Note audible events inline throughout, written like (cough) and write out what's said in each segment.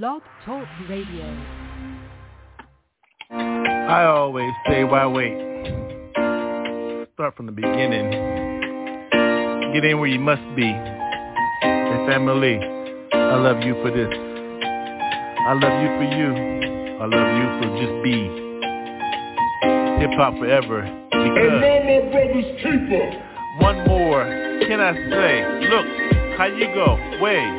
Blog Talk Radio. I always say, why wait? Start from the beginning. Get in where you must be. Hey, family, I love you for this. I love you for you. I love you for just be. Hip hop forever. And Because no more brothers keeper. one more, can I say? Look, how you go? Way,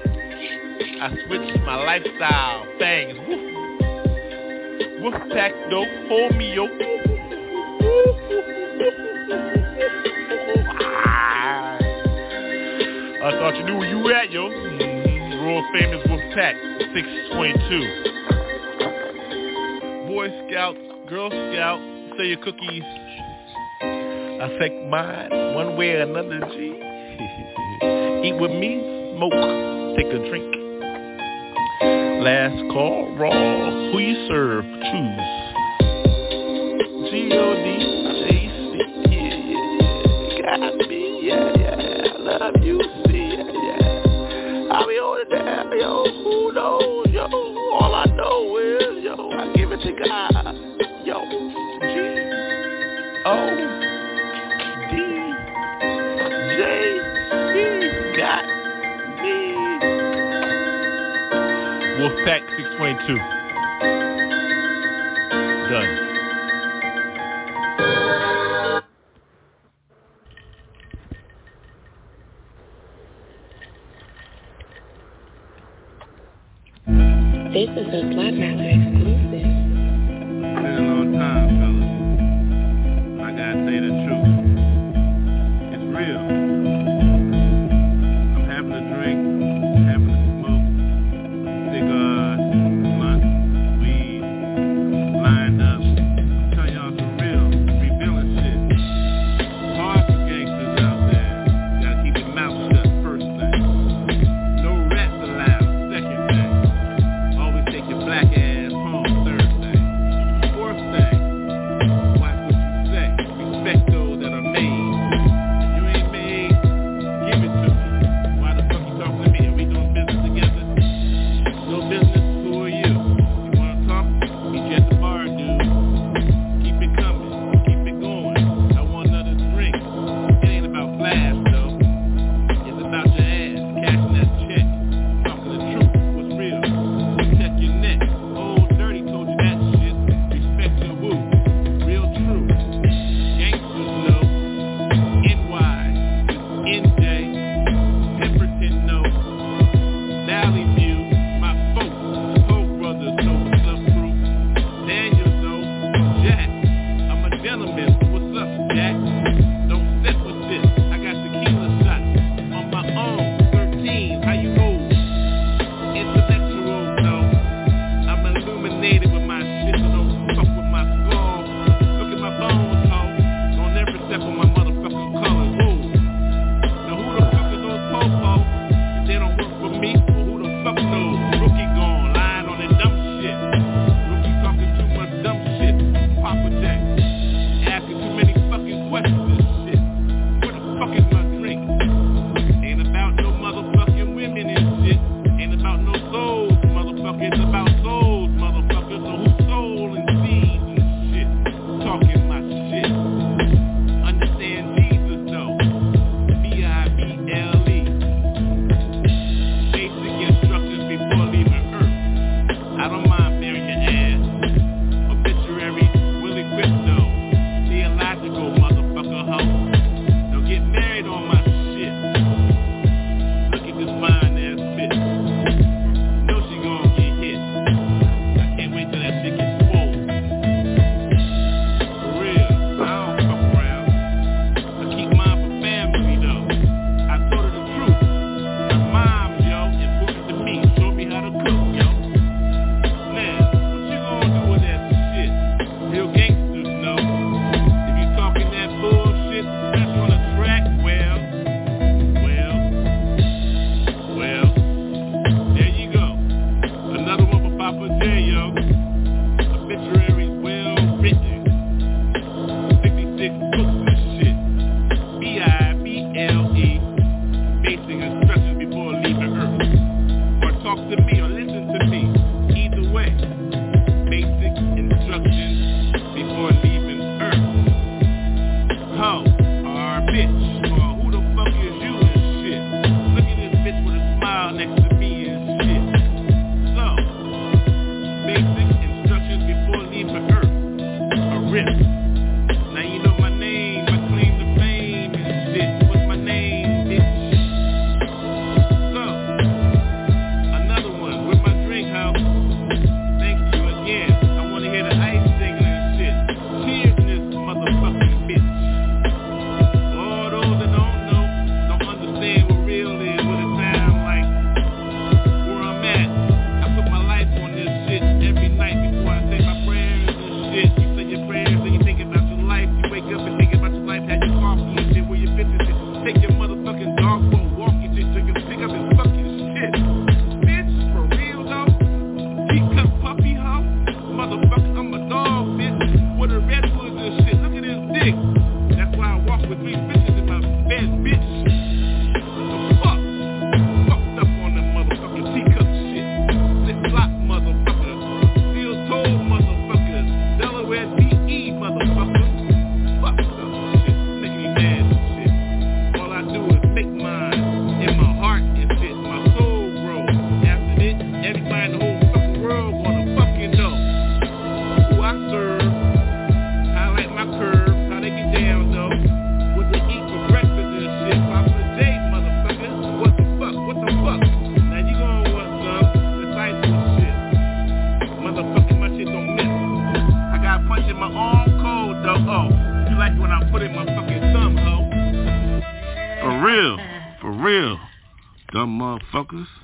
I switched my lifestyle. Things. Woof. Woof pack dope. Hold me yo. Ah. I thought you knew where you were at, yo. Mm-hmm. World famous Wolf Pack, 622. Boy Scout, Girl Scout, say your cookies. I take mine one way or another, G. (laughs) Eat with me, smoke, take a drink. Last call, raw. Who you serve, choose. G-O-D, J-C, yeah, yeah, got me, yeah, yeah, I love you, see, yeah, yeah. I'll be on it down, yo, who knows, Wolfpack 622. Done. This is a Slapmaster exclusive.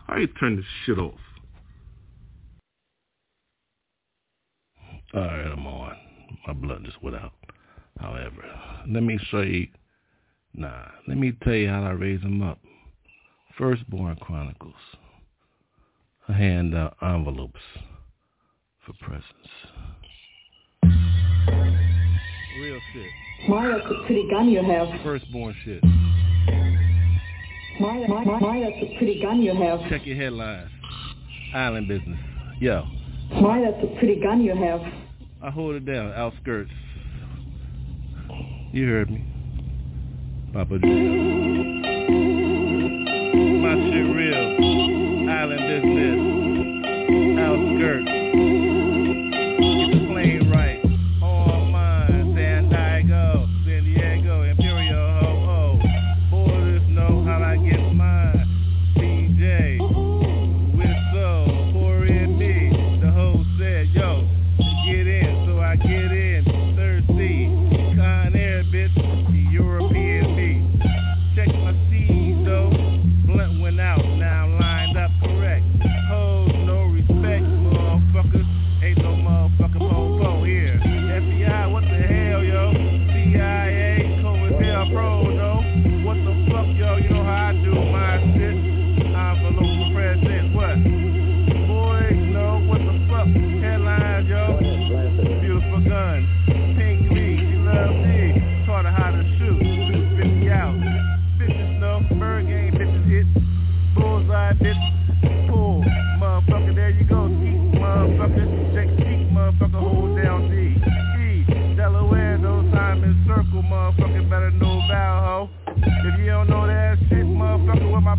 How you turn this shit off? All right, I'm on. My blood just went out. However, let me show you. Nah, let me tell you how I raise them up. Firstborn Chronicles. I hand out envelopes for presents. Real shit. Mario, pretty gun you have. Firstborn shit. My, my, my, that's a pretty gun you have. Check your headlines. Island business. Yo. My, that's a pretty gun you have. I hold it down, outskirts. You heard me. Papa G. My shit real. Island business. Outskirts.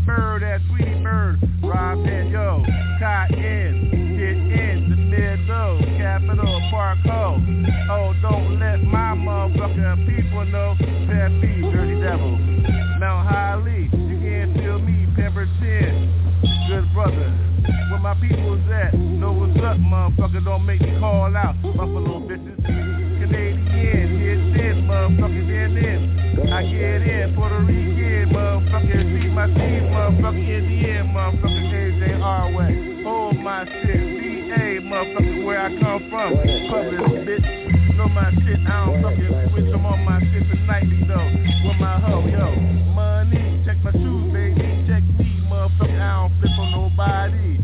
bird, that sweetie bird. Rob and yo, caught in, get in the middle, Capitol Park Ho. Oh, don't let my motherfucking people know that be dirty devil. Mount Holly, you can't feel me, Pemberton. Good brother, where my people's at? Know what's up, motherfucker, don't make me call out, buffalo bitches. Canadian, get this, motherfuckers, in this. I get in, Puerto Rican, motherfuckers, my seed, motherfucker, in the end, motherfucker, JJ Hardway. Hold oh, my shit, BA, motherfucker, where I come from. Public bitch, know my shit, I don't fucking switch. I'm on my shit tonight though, with my hoe, yo. Money, check my shoes, baby, check me, motherfucker, I don't flip on nobody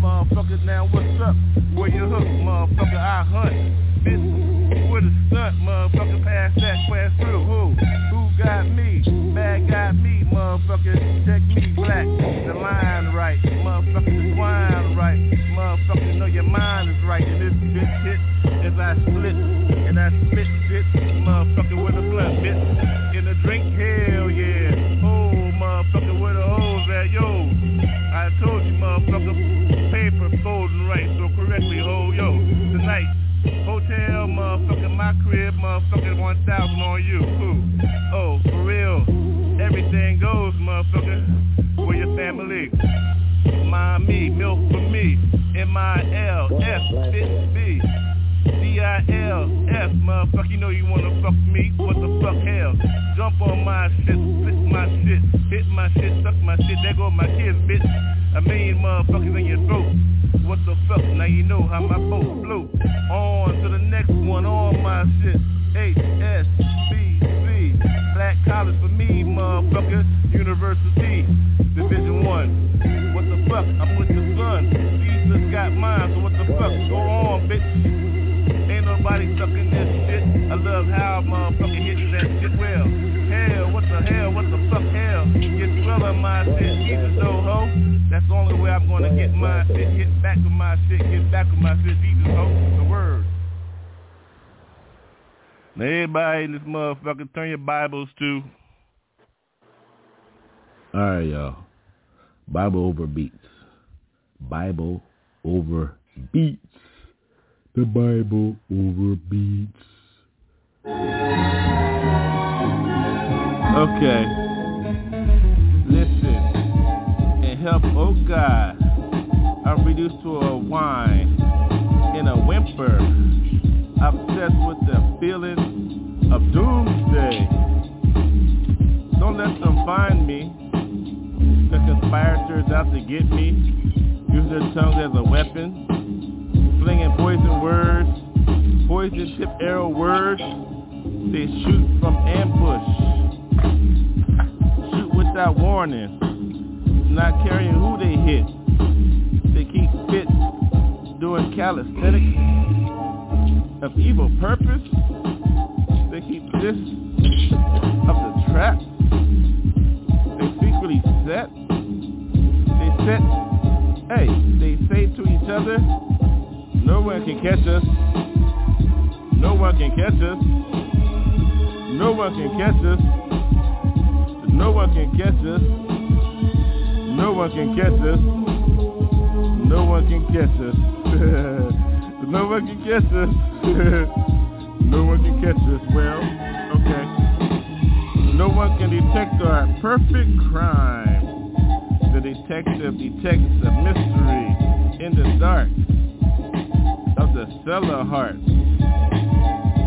motherfuckers. Now what's up? Where you hook, motherfucker? I hunt. Bitch, with a stunt, motherfucker. Pass that quest through. Who? Who got me? Bad got me, motherfucker. Check me black. The line right, motherfucker. The wine right, motherfucker. Know your mind is right. And this bitch hit as I split and I spit shit, motherfucker. With a blunt, bitch. In a drink, hell yeah. Oh, motherfucker. Where the hoes at, yo? I told you, motherfucker so ho, yo. Tonight, hotel, motherfucker, my crib, motherfucker, 1,000 on you, cool. Oh, for real, everything goes, motherfucker. Where your family? My me, milk for me. M-I-L-F, bitch, B. D-I-L-F, motherfucker, you know you wanna fuck me, what the fuck hell? Jump on my shit, split my shit, hit my shit, suck my shit, there go my kids, bitch. A million motherfuckers in your throat. The fuck, now you know how my boat float. On to the next one, on my shit. H-S-B-C, black college for me, motherfucker, university, division one. What the fuck, I'm with the sun, Jesus got mine, so what the fuck, go on, bitch. Ain't nobody sucking this shit. I love how motherfucker hits that shit well. Hell, what the fuck hell? Get on my shit, Jesus though ho. That's the only way I'm gonna get my shit, get back with my shit, get back with my shit, Jesus ho. The word. Now everybody in this motherfucker, turn your Bibles to. Alright, y'all. Bible over beats. Bible over beats. The Bible over beats. Okay. Listen and help, oh God. I'm reduced to a whine in a whimper. Obsessed with the feeling of doomsday. Don't let them find me. The conspirators out to get me. Use their tongues as a weapon. Slinging poison words. Poison tip arrow words. They shoot from ambush. Shoot without warning. Not caring who they hit. They keep fit doing calisthenics of evil purpose. They keep this of the trap. They secretly set. They set. Hey, they say to each other, no one can catch us. No one can catch us. No one can catch us. No one can catch us. No one can catch us. No one can catch us. (laughs) no one can catch us. (laughs) no one can catch us. Well, okay. No one can detect our perfect crime. The detective detects a mystery in the dark of the cellar heart.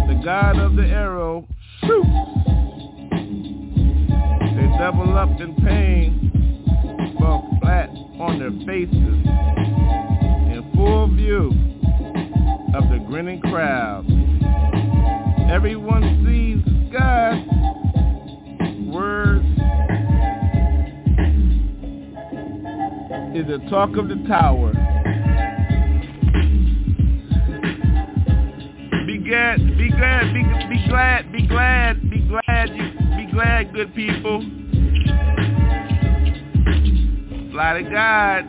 The god of the arrow shoots. Up in pain, fall flat on their faces in full view of the grinning crowd. Everyone sees God. Words is the talk of the tower. Be glad, be glad, be, be glad, be glad, be glad, be glad, good people. Fly to God.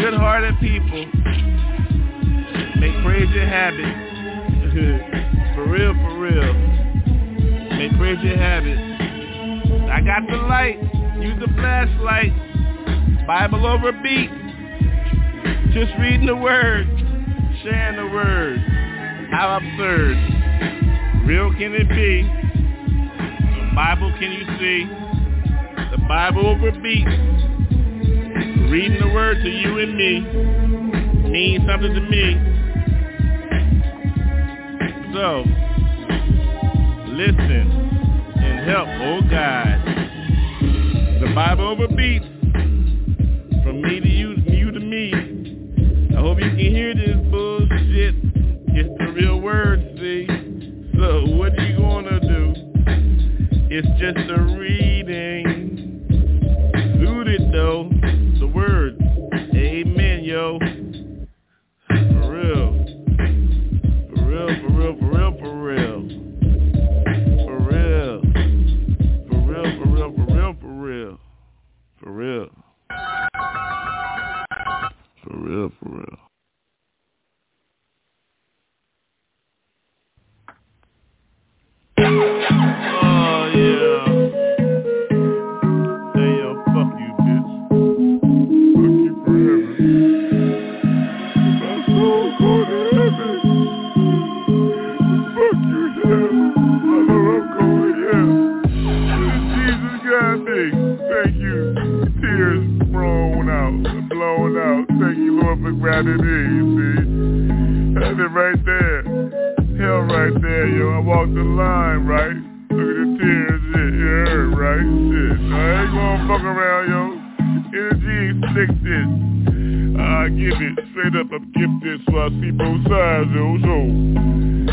Good-hearted people. Make praise your habit. (laughs) for real, for real. Make praise your habit. I got the light. Use the flashlight. Bible over beat. Just reading the word. Sharing the word. How absurd. Real can it be? The Bible can you see? The Bible over beat. Reading the word to you and me means something to me. So, listen and help, oh God. The Bible over beats from me to you, you to me. I hope you can hear this bullshit. It's the real word, see? So what are you gonna do? It's just a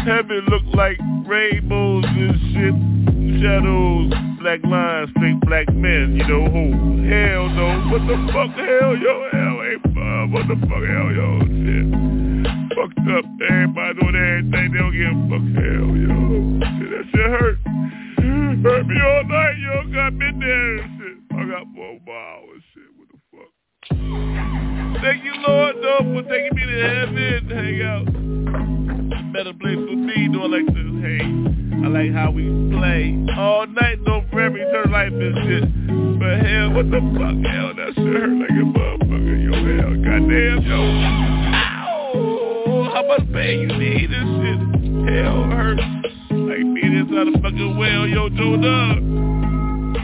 heaven look like rainbows and shit, shadows, black lines, straight black men. You know who? Hell no. What the fuck, hell, yo? Hell ain't fun. What the fuck, hell, yo? Shit fucked up. Everybody doing everything. They don't give a fuck. Hell, yo. Shit, that shit hurt. Hurt me all night, yo. Got me there shit. I got more hours. Shit? Thank you, Lord, though, for taking me to heaven to hang out. Better place for me, do I like this? Hey, I like how we play all night, no forever, eternal life and shit. But hell, what the fuck? Hell, that shit hurt like a motherfucker. Yo, hell, goddamn, yo. Ow! How much pain you need? This shit, hell, hurts. Like being inside a fucking well, yo, Joe Dog.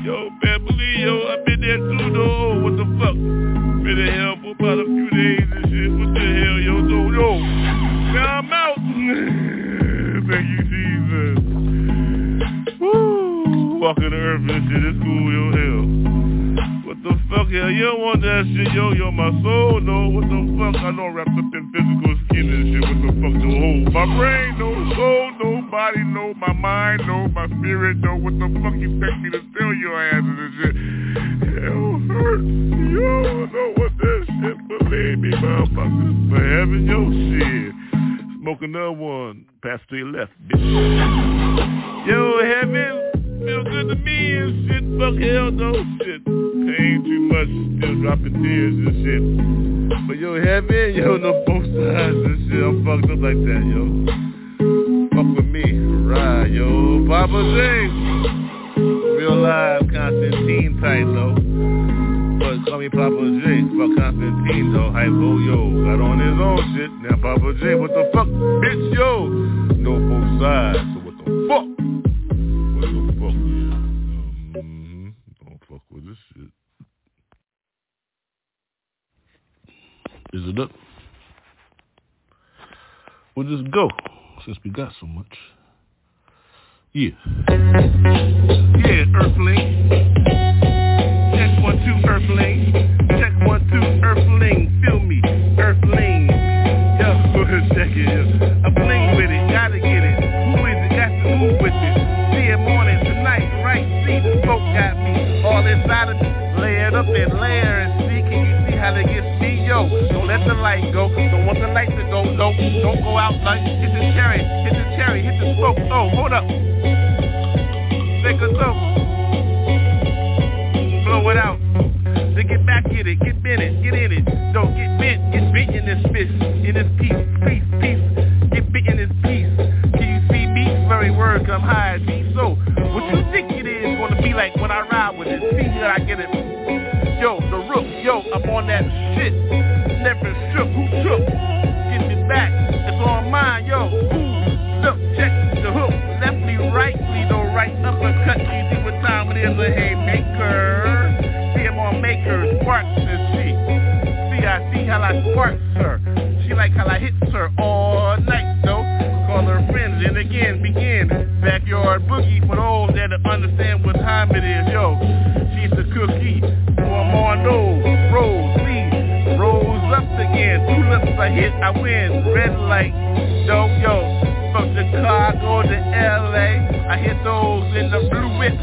Yo, family, yo, I've been there too, though. What the fuck? Been in hell for about a few days and shit. What the hell, yo, yo, yo? Now I'm out. (laughs) Thank you, Jesus. Woo! Walking the earth and shit, it's cool, yo, hell. What the fuck, hell? You don't want that shit, yo, yo, my soul, no. What the fuck? I know I'm wrapped up in physical skin and shit. What the fuck, no? Oh, my brain, no soul, no body, no my mind, no my spirit, no. What the fuck you expect me to tell your asses and shit? Hell hurts, yo. I know what that shit, believe me, motherfuckers. For heaven, yo, shit. Smoke another one. Pass to your left, bitch. Yo, heaven, feel good to me and shit. Fuck hell no shit. Pain too much, still dropping tears and shit. But yo, heaven, yo, no both sides and shit. I'm fucked up like that, yo. Fuck with me, right, yo. Papa J. Real live Constantine tight, though. But call me Papa J. Fuck Constantine, though. Hype, oh, yo. Got on his own shit. Now Papa J, what the fuck? Bitch, yo. No both sides, Fuck? Mm-hmm. Don't fuck with this shit. Is it up? We'll just go, since we got so much. Yeah. Yeah, Earthling. Check one, two, Earthling. Check one, two, Earthling. And layer and see. Can you see how they gets me? Yo, don't let the light go. Don't want the light to go. No, don't go out like hit the cherry, hit the cherry, hit the smoke. Oh, hold up. Take a smoke. Blow it out. Then get back in it, get in it, get in it. Don't get bent, get bent in this fist, in this piece, piece, piece. Get bit in this piece. Can you see me? Very word come high and be so. What you think it is gonna be like when I ride with it? See that I get it. Yo, the rook, yo, I'm on that shit. Never shook, who took? Get me back, it's on mine, yo. Look, check the hook. Leftly, rightly, no right uppercut. You see what time it is, a haymaker. See him on makers, sparks and she. See, I see how I sparks her. She like how I hits her all night, though. Call her friends and again begin. Backyard boogie for those that understand what time it is, yo. Up again. Tulips I hit, I win. Red light. Yo, yo. From Chicago to LA. I hit those in the blue whips.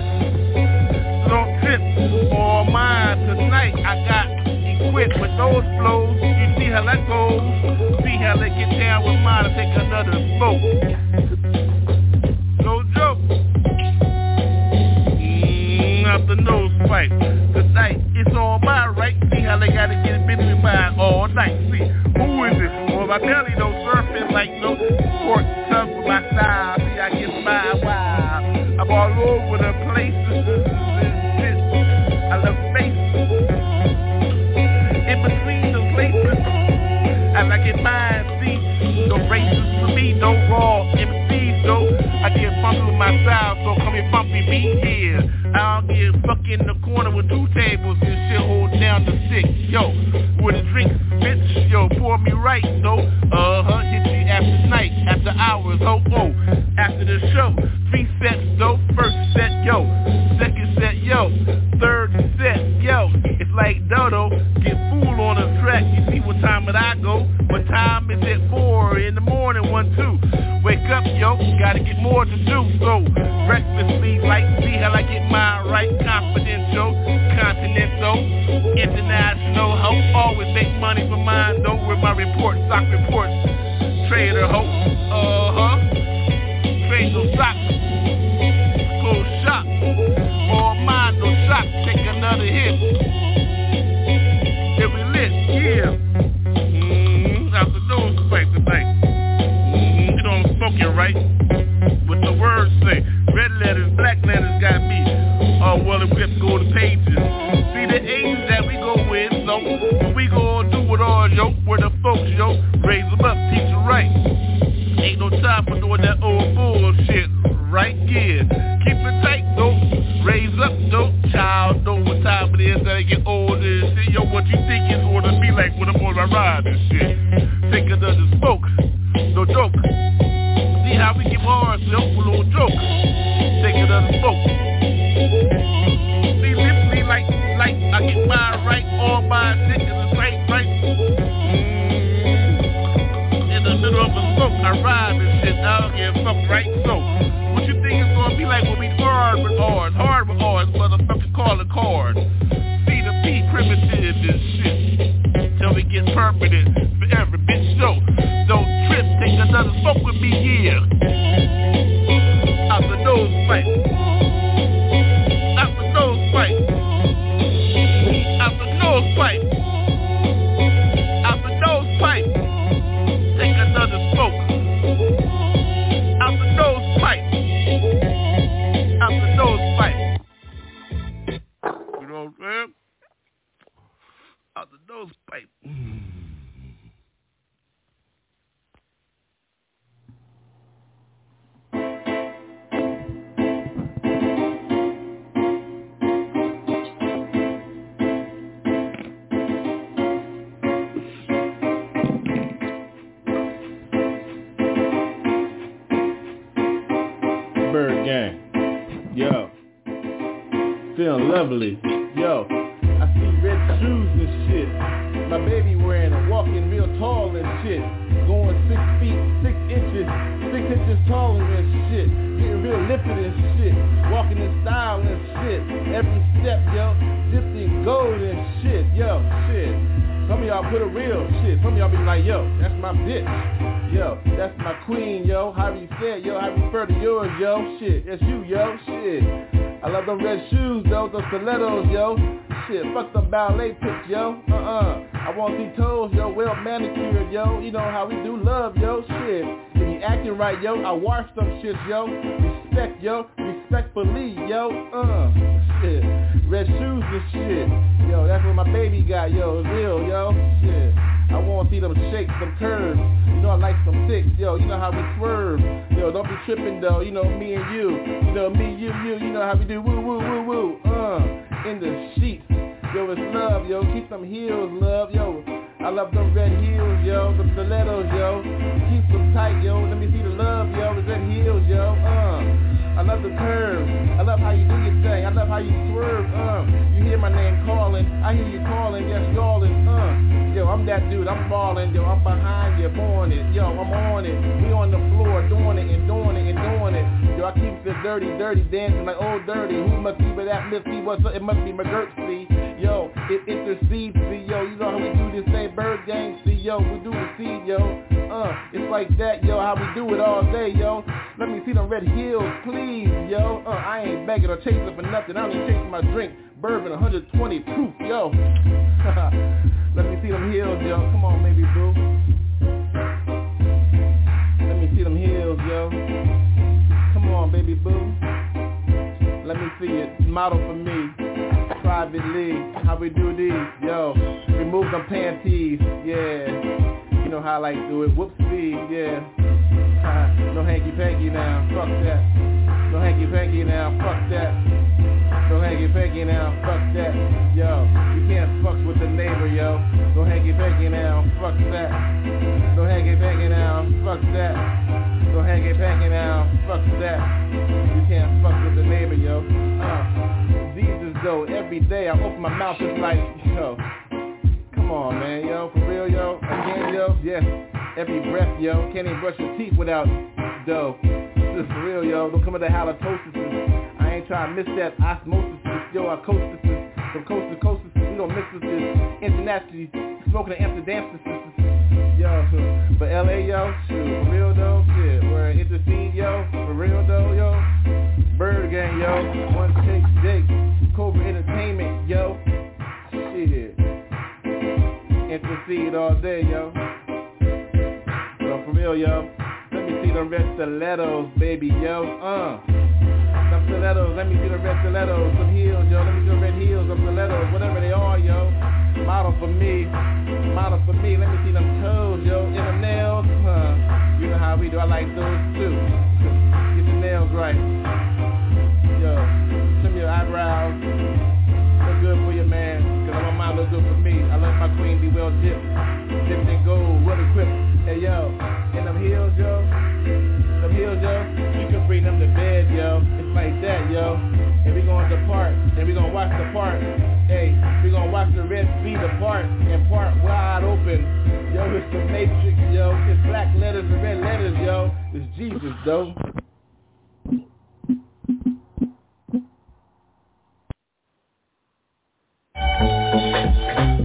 Don't trip. All mine tonight. I got equipped with those flows. You see how I go. See how they get down with mine and take another smoke. No joke. Mm, out the nose fight. Tonight, it's on my right. See they gotta get by all night. See, who is it? Well, my belly no surfing like no pork tough with my style. See, I get by wild. I'm all over the place. Shit. I love space. In between the places. I like it mine, see. No races for me, no raw MCs, though. I get funky with my style, so come here, bumpy me here. I don't get fuck in the corner with two tables and down the six. Yo, with a drink, bitch, yo, pour me right, though. Uh-huh, hit you after night, after hours, oh, oh. After the show, stock reports. Trader, ho. Gang. Yo. Feeling lovely. Yo. I see red shoes and shit. My baby wearing them, walking real tall and shit. Going six feet, six inches, six inches taller and shit. Getting real lifted and shit. Walking in style and shit. Every step, yo. Dipped in gold and shit. Yo, shit. Some of y'all put a real shit. Some of y'all be like, yo, that's my bitch. Yo, that's my queen, yo. How you said, yo, I refer to yours, yo. Shit, it's you, yo. Shit. I love them red shoes, though, those stilettos, yo. Shit, fuck the ballet pics, yo. Uh-uh. I want these toes, yo, well manicured, yo. You know how we do love, yo. Shit. If you acting right, yo, I wash them shits, yo. Respect, yo. Respectfully, yo. Uh, shit. Red shoes and shit. Yo, that's what my baby got, yo. Real, yo. Shit. I want to see them shakes, them curves. You know I like some sticks, yo. You know how we swerve. Yo, don't be tripping though. You know me and you. You know me, you, you. You know how we do woo, woo, woo, woo. Uh, in the sheets. Yo, it's love, yo. Keep them heels, love, yo. I love them red heels, yo. The stilettos, yo. Keep them tight, yo. Let me see the love, yo. The red heels, yo. Uh, I love the curves. I love how you do your thing. I love how you swerve. Uh, you hear my name calling. I hear you calling. Yes, y'allin'. Uh, I'm that dude. I'm ballin'. Yo, I'm behind you, on it. Yo, I'm on it. We on the floor doing it and doing it and doing it. Yo, I keep the dirty, dirty, dancing like old dirty. Who must be with that Missy? What's up? It must be McGirt, see. Yo, it intercedes, see. Yo, you know how we do this thing, ByrdGang, see. Yo, we do the seed, yo. Uh, it's like that, yo, how we do it all day, yo. Let me see them red heels, please, yo. Uh, I ain't begging or chasing for nothing. I ain't chasing my drink. Bourbon 120 proof, yo. (laughs) Let me see them heels, yo. Come on, baby boo. Let me see them heels, yo. Come on, baby boo. Let me see it. Model for me. Privately. How we do these, yo. Remove them panties, yeah. You know how I like to do it. Whoopsie, yeah. Uh, no hanky panky now. Fuck that. No hanky panky now. Fuck that. No hanky panky now. Fuck that. Yo, you can't fuck with the neighbor, yo. No hanky panky now. Fuck that. No hanky panky now. Fuck that. No hanky panky now. Fuck that. You can't fuck with the neighbor, yo. Uh, Jesus though, every day I open my mouth, it's like, yo. Come on, man, yo, for real, yo. Again, yo, yes. Every breath, yo. Can't even brush your teeth without dough. This is for real, yo. Don't come the halitosis. I ain't trying to miss that osmosis. Yo, our coasters from coast to coast. We don't with this internationally smoking the Amsterdam Yo, but LA, yo, shoot, for real though, shit. We're intercede, yo, for real though, yo. ByrdGang, yo. One take Jake. Cobra Entertainment, yo. Shit intercede all day, yo. Yo, for real, yo. Let me see them red stilettos, baby, yo. Uh. Some stilettos, let me see the red stilettos. Some heels, yo. Let me the red heels, some stilettos, whatever they are, yo. Model for me. Model for me. Let me see them toes, yo. In the nails, huh. You know how we do. I like those too. Get the nails right. Yo. Trim your eyebrows. Look good for you, man. Cause my mind look good for me. I let my queen be well dipped. Dipped in gold, well equipped. Hey yo, in them heels, yo. Them heels, yo. You can bring them to bed, yo. Like that, yo. And we gonna depart. And we gonna watch the part. Hey, we gonna watch the red speed apart and part wide open. Yo, it's the matrix, yo. It's black letters and red letters, yo. It's Jesus, though.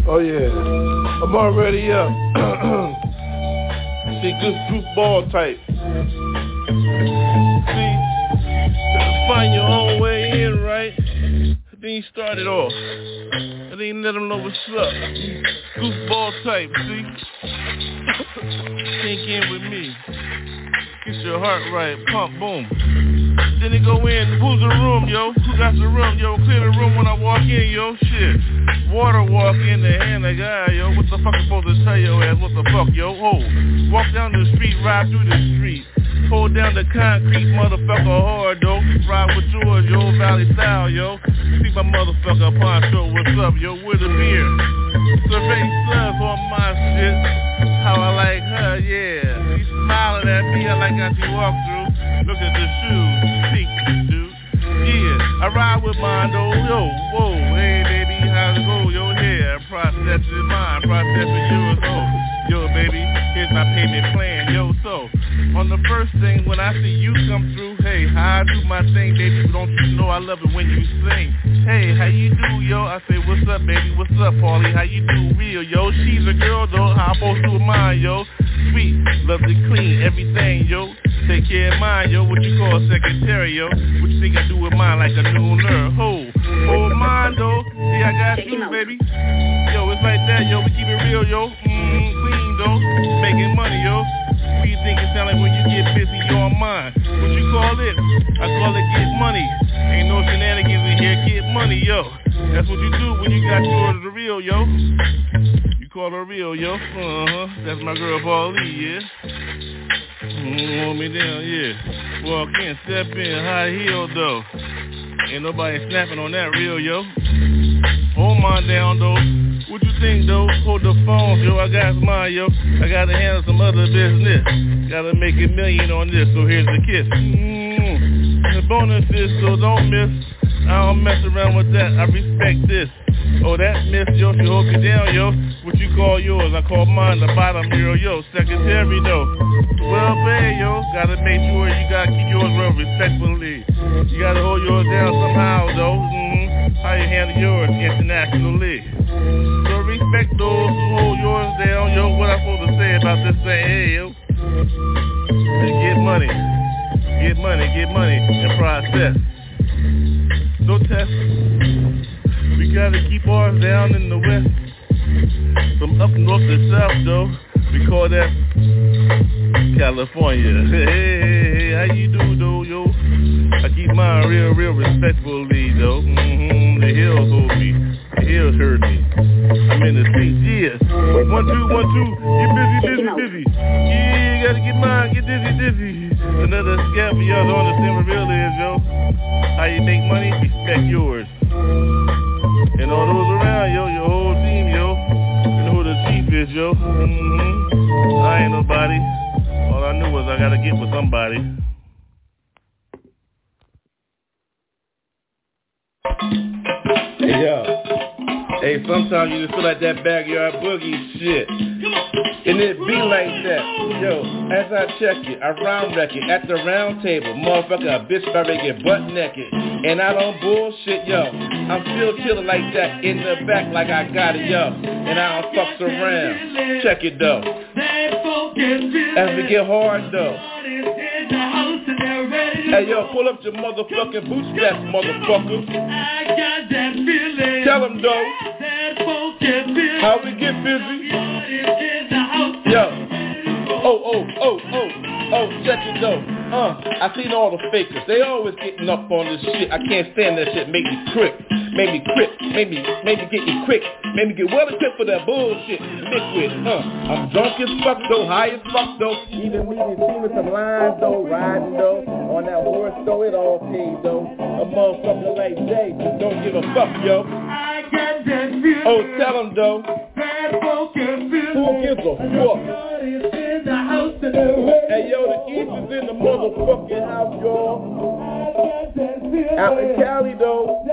Oh yeah, I'm already up. (clears throat) See, good goofball type. See, find your own way in, right? Then you start it off. And then you let them know what's up. Goofball type, see? (laughs) Sink in with me. Get your heart right, pump, boom. Then they go in, who's the room, yo? Who got the room, yo? Clear the room when I walk in, yo, shit. Water walk in the hand like, ah, yo, what the fuck I'm supposed to tell your ass? What the fuck, yo? Hold. Walk down the street, ride through the street. Hold down the concrete, motherfucker hard, though. Ride with yours, yo, Valley style, yo. See my motherfucker poncho, what's up, yo? With a beer. Survey subs on my shit. How I like her, yeah. You smiling at me, I like how she walk through. Look at the shoes, see, dude. Yeah, I ride with Mondo, yo, whoa, hey it go, yo, process is mine, process is yours, oh, yo baby, here's my payment plan, yo, so, on the first thing, when I see you come through, hey, how I do my thing, baby, don't you know I love it when you sing, hey, how you do, yo, I say, what's up, baby, what's up, Paulie, how you do, real, yo, she's a girl, though, how I'm supposed to mine, yo, sweet, lovely, clean, everything, yo, take care of mine, yo, what you call secretary, yo, what you think I do with mine like a nooner, ho, hold mine, though, I got you, baby, yo, it's like that, yo, we keep it real, yo, mm, clean, though, making money, yo, what you think it sound like when you get busy, you're on mine, what you call it, I call it get money, ain't no shenanigans in here, get money, yo, that's what you do when you got yours the real, yo, you call her real, yo, uh-huh, that's my girl Paulie, yeah, Mm, hold me down, yeah. Walk in, step in, high heel though. Ain't nobody snapping on that real, yo. Hold mine down though. What you think though? Hold the phone, yo. I got mine, yo. I gotta handle some other business. Gotta make a million on this, so here's the kiss. Mm. the bonuses, so don't miss. I don't mess around with that. I respect this. Oh, that miss, yo, she hold you down, yo. What you call yours? I call mine the bottom mirror, yo. Secretary, though. Well paid, yo. Gotta make sure you gotta keep yours real respectfully. You gotta hold yours down somehow, though. Mm-hmm. How you handle yours internationally. So respect those who hold yours down, yo. What I supposed to say about this thing, hey, yo. Get money. Get money, get money, and process. No test. We gotta keep ours down in the west. From up north to south though, we call that California. (laughs) Hey, hey, hey, how you do though, yo? I keep mine real, real respectfully though. Mm-hmm, the hills hold me. The hills hurt me. I'm in the streets, yeah. One, two, one, two. Get busy, busy, busy. Yeah, you gotta get mine, get dizzy, dizzy. Another scam for y'all don't understand what real is, yo. How you make money? Respect yours. And all those around, yo, your whole team, yo. You know who the chief is, yo. Mm-hmm. I ain't nobody. All I knew was I gotta get with somebody. Hey, yo. Hey, sometimes you just feel like that backyard boogie shit. And it be like that. Yo, as I check it, I round wreck it at the round table. Motherfucker, a bitch better get butt naked. And I don't bullshit, yo. I'm still chillin' like that in the back like I got it, yo. And I don't fucks around. Check it though. As we get hard though. Hey yo, pull up your motherfucking bootstraps, motherfucker. Tell them though. How we get busy? Yo. Oh, oh, oh, oh, oh, check it though. Uh, I seen all the fakers. They always getting up on this shit. I can't stand that shit. Make me prick. Make me prick. Make me, make me get you quick. Make me get well equipped for that bullshit. Liquid, huh? I'm drunk as fuck though, high as fuck though. Even me and team with some lines though, riding though. On that horse though, it all paid though. A motherfucker like Jay, don't give a fuck, yo. I got that feeling. Oh, tell him though. Who gives a fuck? Hey yo, the East is in the motherfucking house, y'all. Out in Cali though.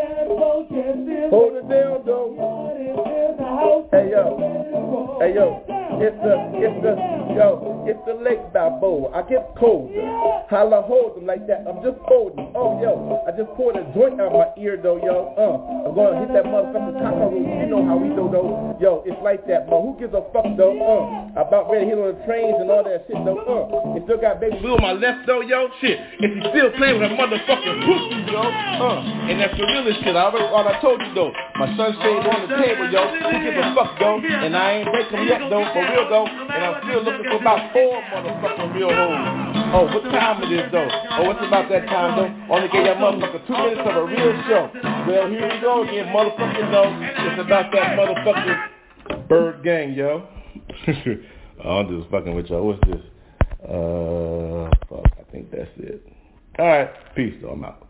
Hold it down though. Hey yo. Hey yo. It's the, it's the, yo, it's the Lake Balboa. I get colder. Holla hold them like that. I'm just holding. Oh yo, I just poured a joint out my ear though, yo. Uh, I'm gonna hit that motherfucker motherfucking cockroach. You know how we do though. Yo, it's like that, but Who gives a fuck though? Uh, about ready to hit on the trains and all that shit though. Uh, you still got baby blue on my left though, yo. Shit, if you still playing with a motherfucking pussy, yo. Uh, and that's the realest shit. I already, all I told you though. My sunshade on the table, yo. Who gives a fuck though? And I ain't breaking yet though. For real though. And I'm still looking for about four motherfucking real hoes. Oh, what time it is though? Oh, it's about that time though. Only gave that motherfucker two minutes of a real show. Well, here we go again, motherfucking though. It's about that motherfucking ByrdGang, yo. (laughs) I'm just fucking with y'all. What's this? Uh, fuck. I think that's it. All right. Peace, though. I'm out.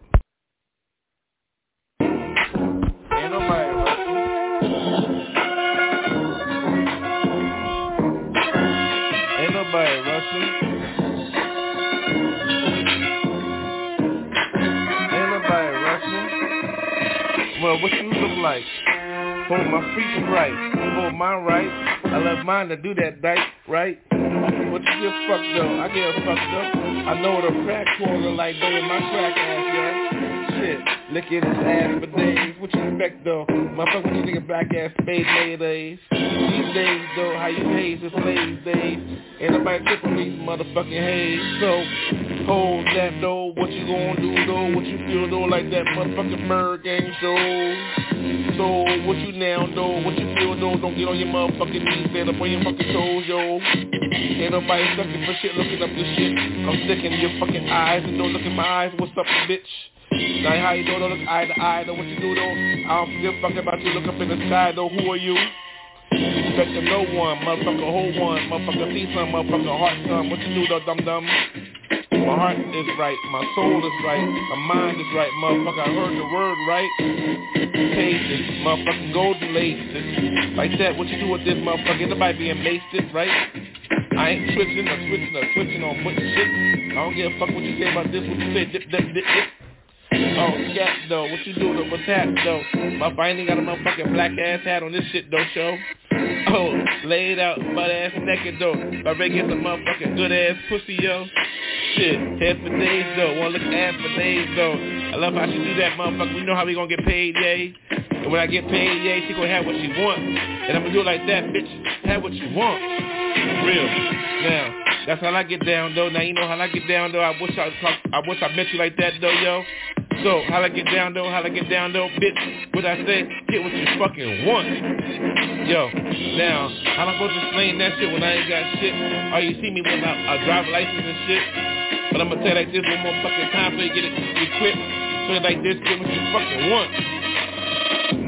Ain't nobody Nobody rushing. Ain't nobody rushing. Well, what you look like? Hold my freaking right. Hold mine right. I love mine to do that right, right? What you just fucked up? I get fucked up. I know what a crack corner like baby, my crack ass. Licking his ass for days. What you expect though? Motherfucker, you nigga black ass spade mayonnaise. These days though, how you haze is slave days. Ain't nobody tripping these motherfucking haze. So hold that though. What you gonna do though? What you feel though? Like that motherfucking ByrdGang show. So what you now though? What you feel though? Don't get on your motherfucking knees. Stand up on your fucking toes, yo. Ain't nobody sucking for shit, looking up this shit. I'm sticking in your fucking eyes and don't look in my eyes. What's up, bitch? Now how you know, don't look eye to eye, know what you do though? I don't give a fuck about you, look up in the sky though, who are you? Respecting no one, motherfucker, hold one, motherfucker, see some, motherfucker, heart some, what you do though, dum dum? My heart is right, my soul is right, my mind is right, motherfucker, I heard the word right. It, motherfucking golden laces. Like that, what you do with this motherfucker, nobody being wasted, right? I ain't switching or switching or switching on putting shit. I don't give a fuck what you say about this, what you say, dip, dip, dip, dip. Oh, scat though, what you do though, what's that though? My ain't got a motherfucking black ass hat on this shit though, show. Oh, laid out, butt ass naked though. I ready get some motherfucking good ass pussy, yo. Shit, head for days though, wanna look ass for days though. I love how she do that, motherfucker. We know how we gonna get paid, yay. And when I get paid, yay, she gonna have what she want. And I'm gonna do it like that, bitch. Have what you want. Real. Now, that's how I get down though. Now you know how I get down though. I wish I I wish I met you like that though, yo. So, how I get down though, how I get down though, bitch. What I say, get what you fucking want. Yo, now, how am I supposed to explain that shit when I ain't got shit? Or you see me with a, a uh, driver license and shit? But I'm gonna tell you like this one more fucking time so you get it equipped. So like this, get what you fucking want.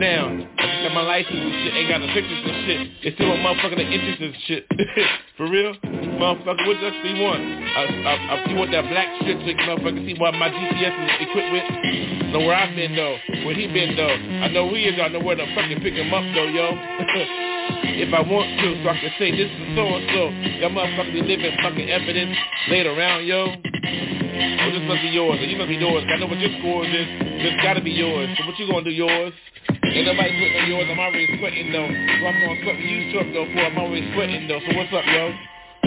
Now, got my license and shit, ain't got the pictures and shit. It's still a motherfucker the inches and shit. (laughs) For real? Motherfucker, what does he want? I, I, I, want that black shit so motherfucker see what my GPS is equipped with? Know where I've been though, where he been though. I know he is, I know where to fucking pick him up though, yo. (laughs) if I want to, so I can say this is so and so. That motherfucker be living fucking evidence laid around, yo. Well, this must be yours, or you must be yours. I know what your scores is. This gotta be yours. So what you gonna do, yours? Ain't nobody sweating yours. I'm already sweating though. So I'm gonna sweat you truck though, for I'm already sweating though. So what's up, yo?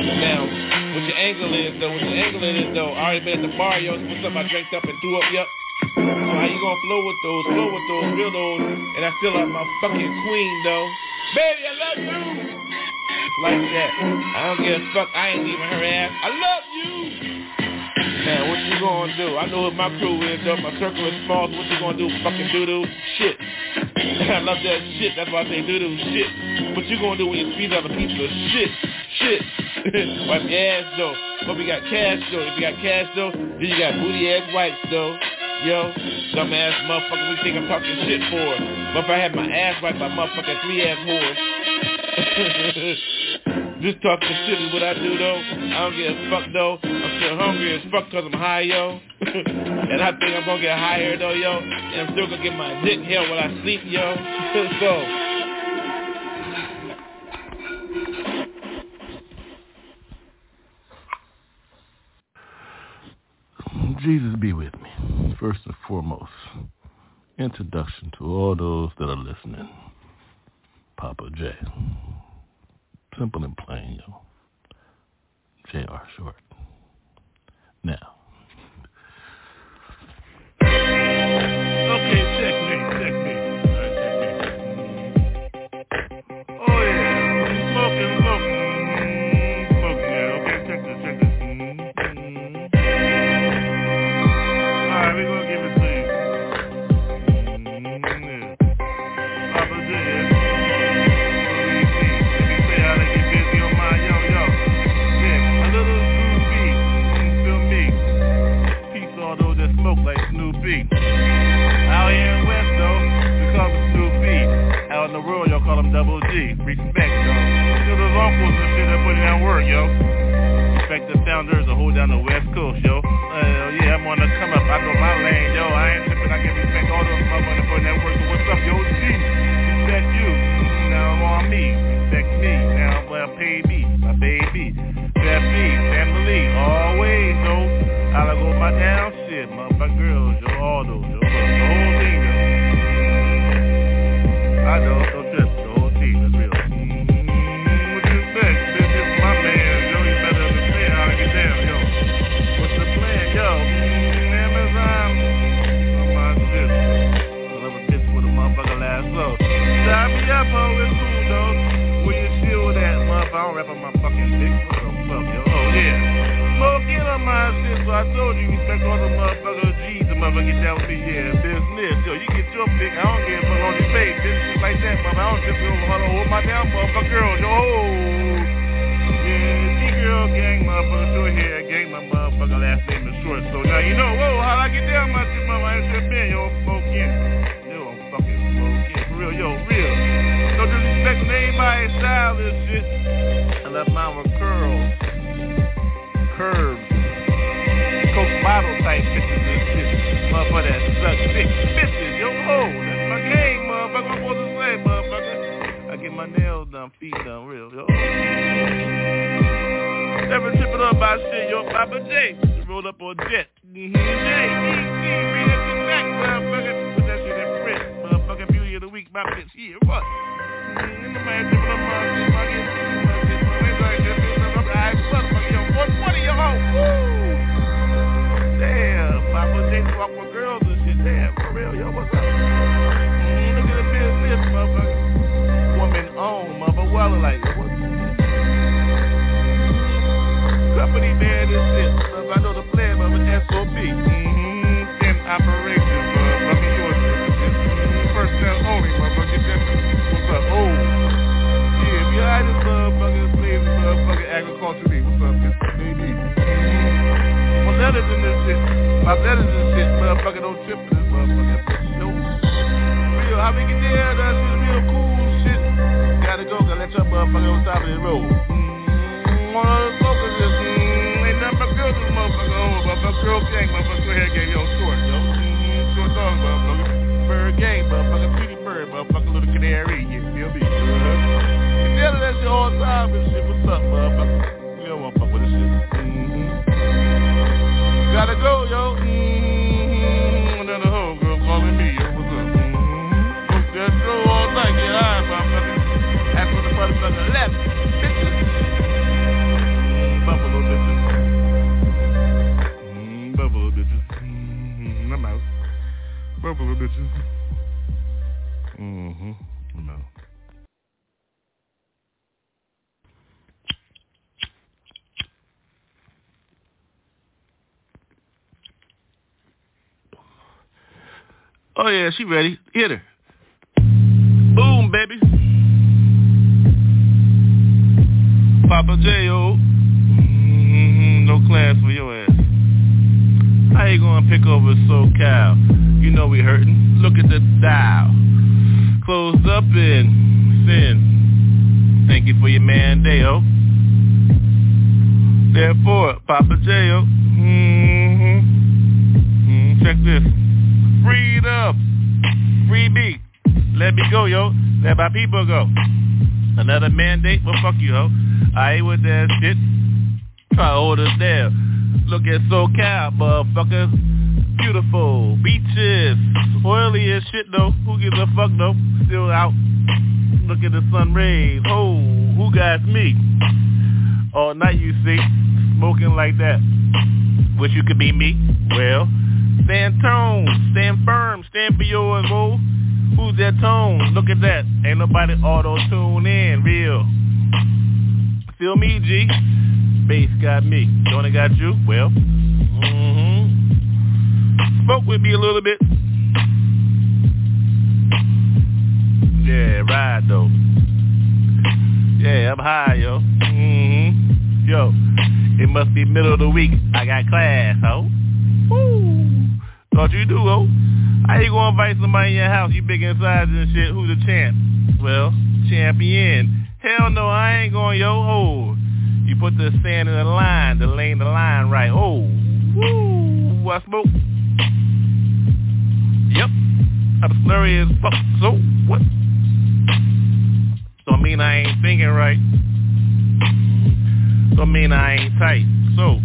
Now, what your angle is though, what your angle is though, I already been at the bar, yo. So what's up? I drank up and threw up, yep. So how you gonna flow with those, flow with those, real those, and I still like my fucking queen though. Baby, I love you. Like that. I don't give a fuck. I ain't leaving her ass. I love you. Man, what you gonna do? I know what my crew is, though. My circle is small, so what you gonna do? Fucking doo-doo? Shit. (laughs) I love that shit. That's why I say doo-doo. Shit. What you gonna do when you squeeze out a piece of shit? Shit. (laughs) Wipe your ass, though. But we got cash, though. If you got cash, though, then you got booty-ass wipes, though. Yo, dumbass motherfucker, we think I'm talking shit for. But if I had my ass wiped by motherfucking three-ass whores. (laughs) Just talking shit is what I do though. I don't give a fuck though. I'm still hungry as fuck cause I'm high, yo. (laughs) and I think I'm gonna get higher though, yo. And I'm still gonna get my dick held while I sleep, yo. (laughs) so. Jesus be with me. First and foremost, introduction to all those that are listening. Papa J. Simple and plain, yo. J.R. Short. Now. Like Out here in West though, we call him Snoopy. Out in the world, y'all call him Double G. Respect though. To those uncles and shit that put in that work, yo. Respect the founders that hold down the West Coast, yo. Uh, yeah, I'm on the come up. I know my lane, yo. I ain't tripping. I can respect all those motherfuckers that put in that work. So what's up, yo? G. Respect you. Now I'm on me. Respect me. Now well, pay me, my baby. Family, always, yo. I go my down shit, motherfucker girls, yo, all those, yo. The whole thing, yo. I know, no trip, the whole team, that's real. Mm, what you expect? This is my man, yo. You better understand how to get down, yo. What's the plan, yo? Mm, Amazon, on my shit. Whatever fits with a motherfucker last low. Stop me up, ho, it's cool, though. Where you chill at, motherfucker? I don't rap on my fucking dick. What the I told you, respect all the motherfuckers G's, the motherfucker get down with me, yeah, business. Yo, you get your pick, I don't give a fuck on your face, business like that, motherfucker. I don't just go hold, hold my down, motherfucker, girl, yo. Yeah, G-girl gang, motherfucker, still here, gang, my motherfucker last name is short, so now you know, whoa, how I get down my shit, motherfucker, I ain't tripping, yo, smoking. Yo, I'm fucking smoking, for real, yo, real. No disrespect to anybody's style, this shit. I left mine with curls curves, Bottle type bitches and shit. Motherfucker that suck dick bitches, yo ho, that's my game, motherfucker. I'm supposed to say, motherfucker. I get my nails done, feet done, real, yo. never tripping on my shit, yo. Papa J, rolled up on jet. Mm-hmm. J, D, bring that shit back, motherfucker. Put that shit in print, motherfucker. Beauty of the week, my bitch. Yeah, what? Mm-hmm. Man, tripping on my shit, my shit. Wait, like, just do something. I motherfucker, yo. 120, yo. Woo! Damn, Papa J walk with girls and shit. Damn, for real, yo. What's up? Mm, look at the business, motherfucker. Woman owned, motherfucker. Well, like, what's company man and shit. Love, I know the plan an SOB. Mm-hmm. In operation, motherfucker. Yours mm-hmm. First down only, motherfucker. What's up? Oh. Yeah, behind this motherfucker, slaves, motherfucker, agriculture. What's up, Mr. Baby? Mm-hmm. Letters in this shit. My letters and shit, motherfucker. Don't trip for this motherfucker. Yo. Real, how we get there? That shit real cool shit. Gotta go, gotta let your motherfucker on top of the road. Mm-hmm. One of those focus is, mm, ain't nothing but girls this motherfucker over, motherfucker. Girl gang, motherfucker. Hair gang, yo, short, yo. Mm-hmm. Short dog, motherfucker. ByrdGang, motherfucker. Pretty bird, motherfucker. Little canary, you feel me? Uh-huh. You tell that shit all time and shit. What's up, motherfucker? You don't want to fuck with this shit. Mm-hmm. Gotta go, yo. Mm-hmm. Another homegirl calling me, yo. What's up? Mm-hmm. Smoke that all night, get high, motherfucker. That's what the motherfucker left. Bitches. Buffalo bitches. Mm, Buffalo bitches. Mm, I'm out. Buffalo bitches. Mm-hmm. I'm out. Oh yeah, she ready. Hit her. Boom, baby. Papa J.O. Mm-hmm, no class for your ass. How you gonna pick over SoCal? You know we hurting. Look at the dial. Closed up in sin. Thank you for your mandate, Therefore, Papa J.O. Mm-hmm. Mm, check this. Freedom. Free me. Let me go, yo. Let my people go. Another mandate? Well, fuck you, ho. I ain't with that shit. Try to hold us down. Look at SoCal, motherfuckers. Beautiful. Beaches. Oily as shit, though. Who gives a fuck, though? Still out. Look at the sun rays. Oh, who got me? All night, you see. Smoking like that. Wish you could be me. Well, stand tone. Stand firm. Stand for yours, whoa. Who's that tone? Look at that. Ain't nobody auto-tune in. Real. Feel me, G? Bass got me. Don't it got you? Well, mm-hmm. Spoke with me a little bit. Yeah, ride though. Yeah, I'm high, yo. Mm-hmm. Yo, it must be middle of the week. I got class, ho. Woo. Thought you do, ho. How you gonna invite somebody in your house? You big in size and shit. Who's the champ? Well, champion. Hell no, I ain't going, yo. Oh, you put the sand in the line, to lane the line right. Oh, woo, I smoke. Yep, I'm slurry as fuck. So what? Don't mean I ain't thinking right. Don't mean I ain't tight. So,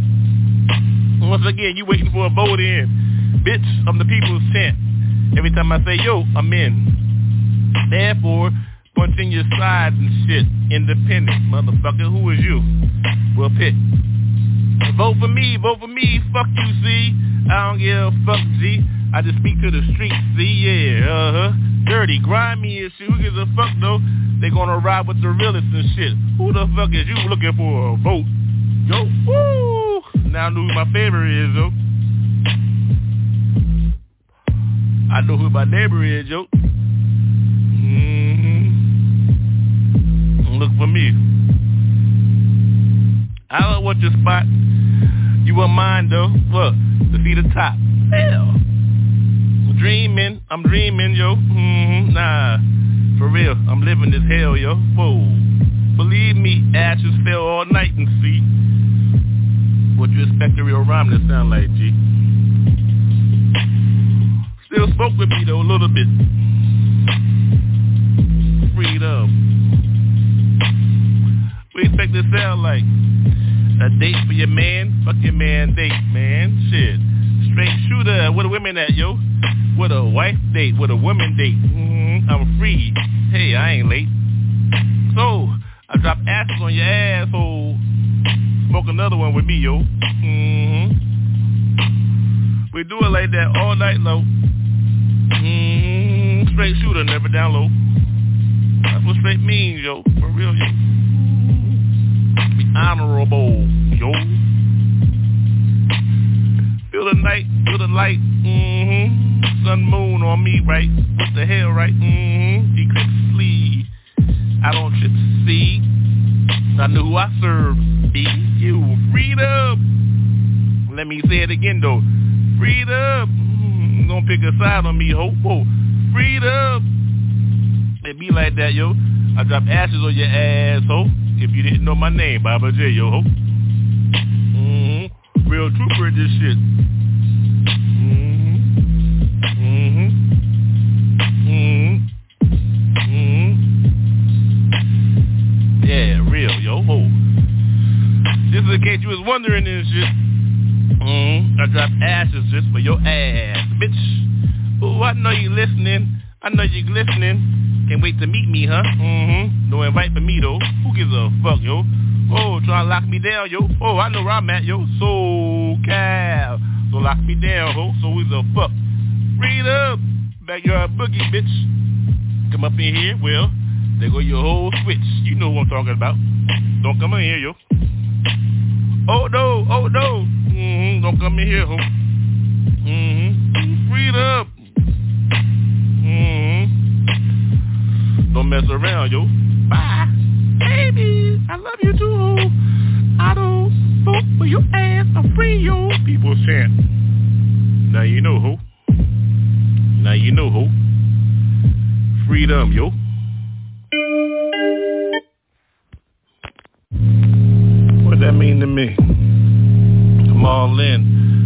once again, you waiting for a vote in. Bitch, I'm the people's champ. Every time I say yo, I'm in. Therefore, punching your sides and shit. Independent, motherfucker. Who is you? Well, pick. Vote for me, vote for me. Fuck you, see. I don't give a fuck, G. I just speak to the streets, see, yeah, uh-huh. Dirty, grimy and shit. Who gives a fuck, though? They gonna ride with the realest and shit. Who the fuck is you looking for a vote? Yo, woo! Now I know who my favorite is, though. I know who my neighbor is, yo. Mm-hmm. Look for me. I don't want your spot. You want mine, though. Look, to see the top. Hell. I'm dreaming. I'm dreaming, yo. Mm-hmm. Nah. For real. I'm living this hell, yo. Whoa. Believe me, ashes fell all night and see. What you expect a real rhyme to sound like, G? Still smoke with me though a little bit. Freedom. We expect this sound like a date for your man, fuck your man date, man. Shit. Straight shooter, where the women at, yo? With a wife date, with a woman date. Mm-hmm, I'm free. Hey, I ain't late. So, I drop asses on your asshole. Smoke another one with me, yo. Mm-hmm. We do it like that all night low. Mm-hmm. Straight shooter, never down low. That's what straight means, yo. For real, yo. Be honorable, yo. Feel the night, feel the light, mm-hmm. Sun, moon on me, right? What the hell, right? Mm-hmm. Eclipse sleeve. I don't trip see. I know who I serve. Be you. Freedom. Let me say it again, though. Freedom. Mm, don't pick a side on me. Oh, freedom. It be like that, yo. I drop ashes on your ass, ho. If you didn't know my name, Baba J, yo, ho. Mm-hmm. Real trooper in this shit. Mm-hmm. Mm-hmm. Mm-hmm. Mm-hmm. Yeah, real, yo, ho. Just in case you was wondering this shit. Mm-hmm. I drop ashes just for your ass, bitch. Ooh, I know you listening. I know you listening. Can't wait to meet me, huh? Mm-hmm. No invite for me, though. Who gives a fuck, yo? Oh, try to lock me down, yo. Oh, I know where I'm at, yo. So cal. So lock me down, ho. So who's a fuck? Read up. Backyard boogie, bitch. Come up in here, well, there go your whole switch. You know what I'm talking about. Don't come in here, yo. Oh, no. Oh, no. Mm-hmm. Don't come in here, ho. Mm-hmm. Read Don't mess around, yo. Bye. Baby, I love you too. I don't vote for your ass. I'm free, yo. People chant. Now you know who. Now you know who. Freedom, yo. What does that mean to me? I'm all in.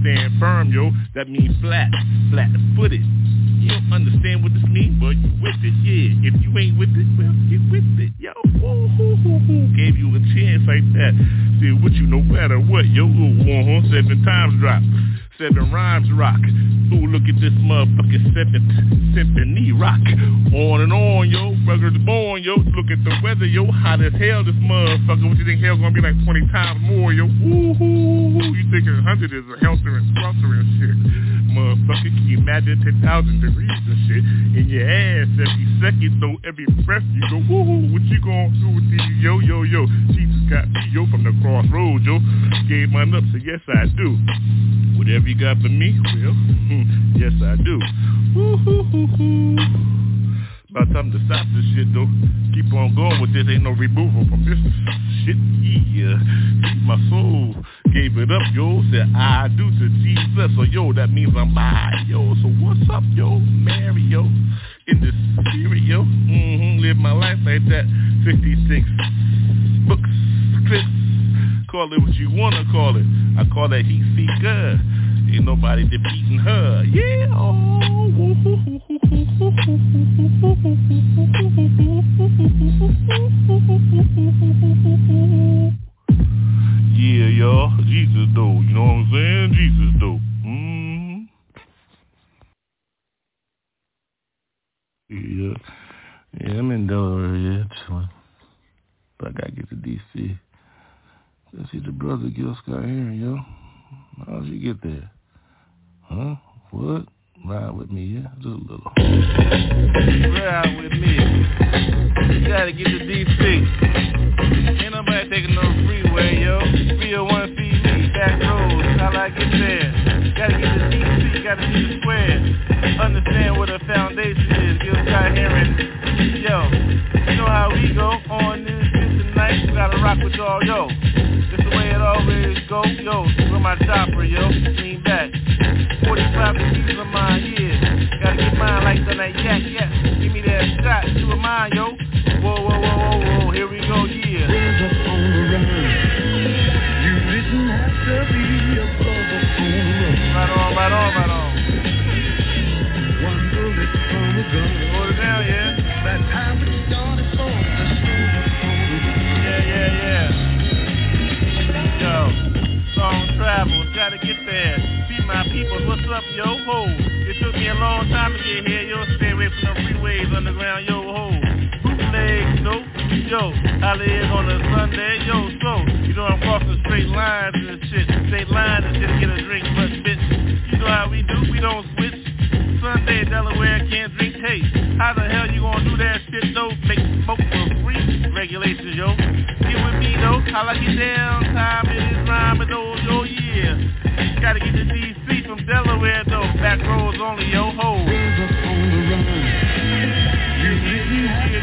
Stand firm, yo. That means flat, flat-footed. You don't understand what this means, but you with it, yeah. If you ain't with it, well, get with it, yo. Ooh, hoo, hoo, hoo. Gave you a chance like that. See what you no matter what, yo. Ooh, uh-huh. Seven times drop. Seven rhymes rock. Ooh, look at this motherfucking seventh symphony rock. On and on, yo. Records born, yo. Look at the weather, yo. Hot as hell, this motherfucker. What you think hell gonna be like 20 times more, yo? Ooh, hoo, hoo. You think 100 is a helter and skelter and shit. Motherfucker, can you imagine 10,000 degrees and shit in your ass every second, though, every breath you go, woo, what you gonna do with these, yo, yo, yo? Jesus got me, yo, from the crossroads, yo. Gave mine up, so yes, I do. Whatever you got for me, well, (laughs) yes, I do. Woo-hoo-hoo-hoo. Time to stop this shit, though. Keep on going with this. Ain't no removal from this shit. Yeah. My soul gave it up, yo. Said I do to Jesus. So, yo, that means I'm by, yo. So, what's up, yo? Mario. In the stereo. Mm-hmm. Live my life like that. 56 books, clips. Call it what you want to call it. I call that heat seeker. Ain't nobody defeating her. Yeah. Oh. Yeah, y'all. Jesus do. You know what I'm saying? Jesus do. Mm-hmm. Yeah. Yeah, I'm in Delaware, yeah. But I gotta get to D.C. Let's see the brother Gil Scott Heron, yo. How'd you get there? Huh? What? Ride with me, yeah? Just a little. Ride with me. You gotta get to DC. Ain't nobody taking no freeway, yo. 301 see me, back roads, how I get there. Gotta get to DC, gotta see the square. Understand what a foundation is, Gil Scott Heron. Yo, you know how we go on this We gotta rock with y'all, yo. This the way it always go, yo. With my chopper, yo. Lean back. 45 degrees of mine, yeah. Gotta get mine like the night, yak, yak. Give me that shot, you a mine, yo. Whoa, whoa, whoa, whoa, whoa. Here we go, yeah. Right on, right on, right on. Hold it down, yo. It took me a long time to get here, yo. Stay away from the freeways, underground, yo, ho. Bootlegs, no, yo. I live on a Sunday, yo, so you know I'm crossing straight lines and shit. Straight lines and shit to get a drink, but bitch, you know how we do, we don't switch. Sunday, Delaware can't drink taste. How the hell you gonna do that shit though? Make smoke for free? Regulations, yo. Get with me though. I like it down? Time it is rhyming though, yo, yeah. Gotta get to DC from Delaware though. Back roads only, yo, ho. Yeah, yeah, yeah.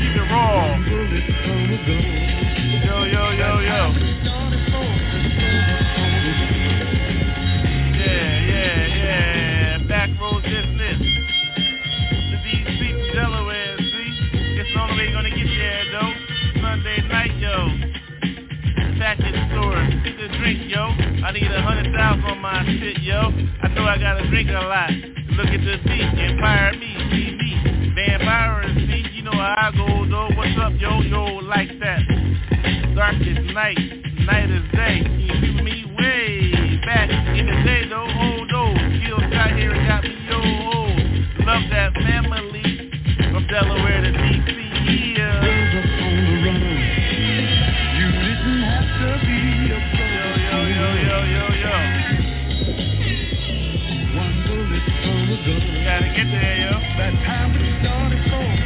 Keep it raw. Yo, yo, yo, yo. Yeah, yeah, yeah. Back road business. The DC from Delaware, see? It's the only gonna get there, though. Back in the store. Get the drink, yo. I need a hundred thousand on my shit, yo. I know I gotta drink a lot. Look at the beat, Empire me, see me. Vampire see, you know how I go, though. What's up, yo, yo, like that. Dark is night, night is day. You see me way back in the day, though? Oh, no. Gil Scott Heron got me, yo, oh. Love that family from Delaware to DC, yeah. Delaware to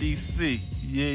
DC. Yeah.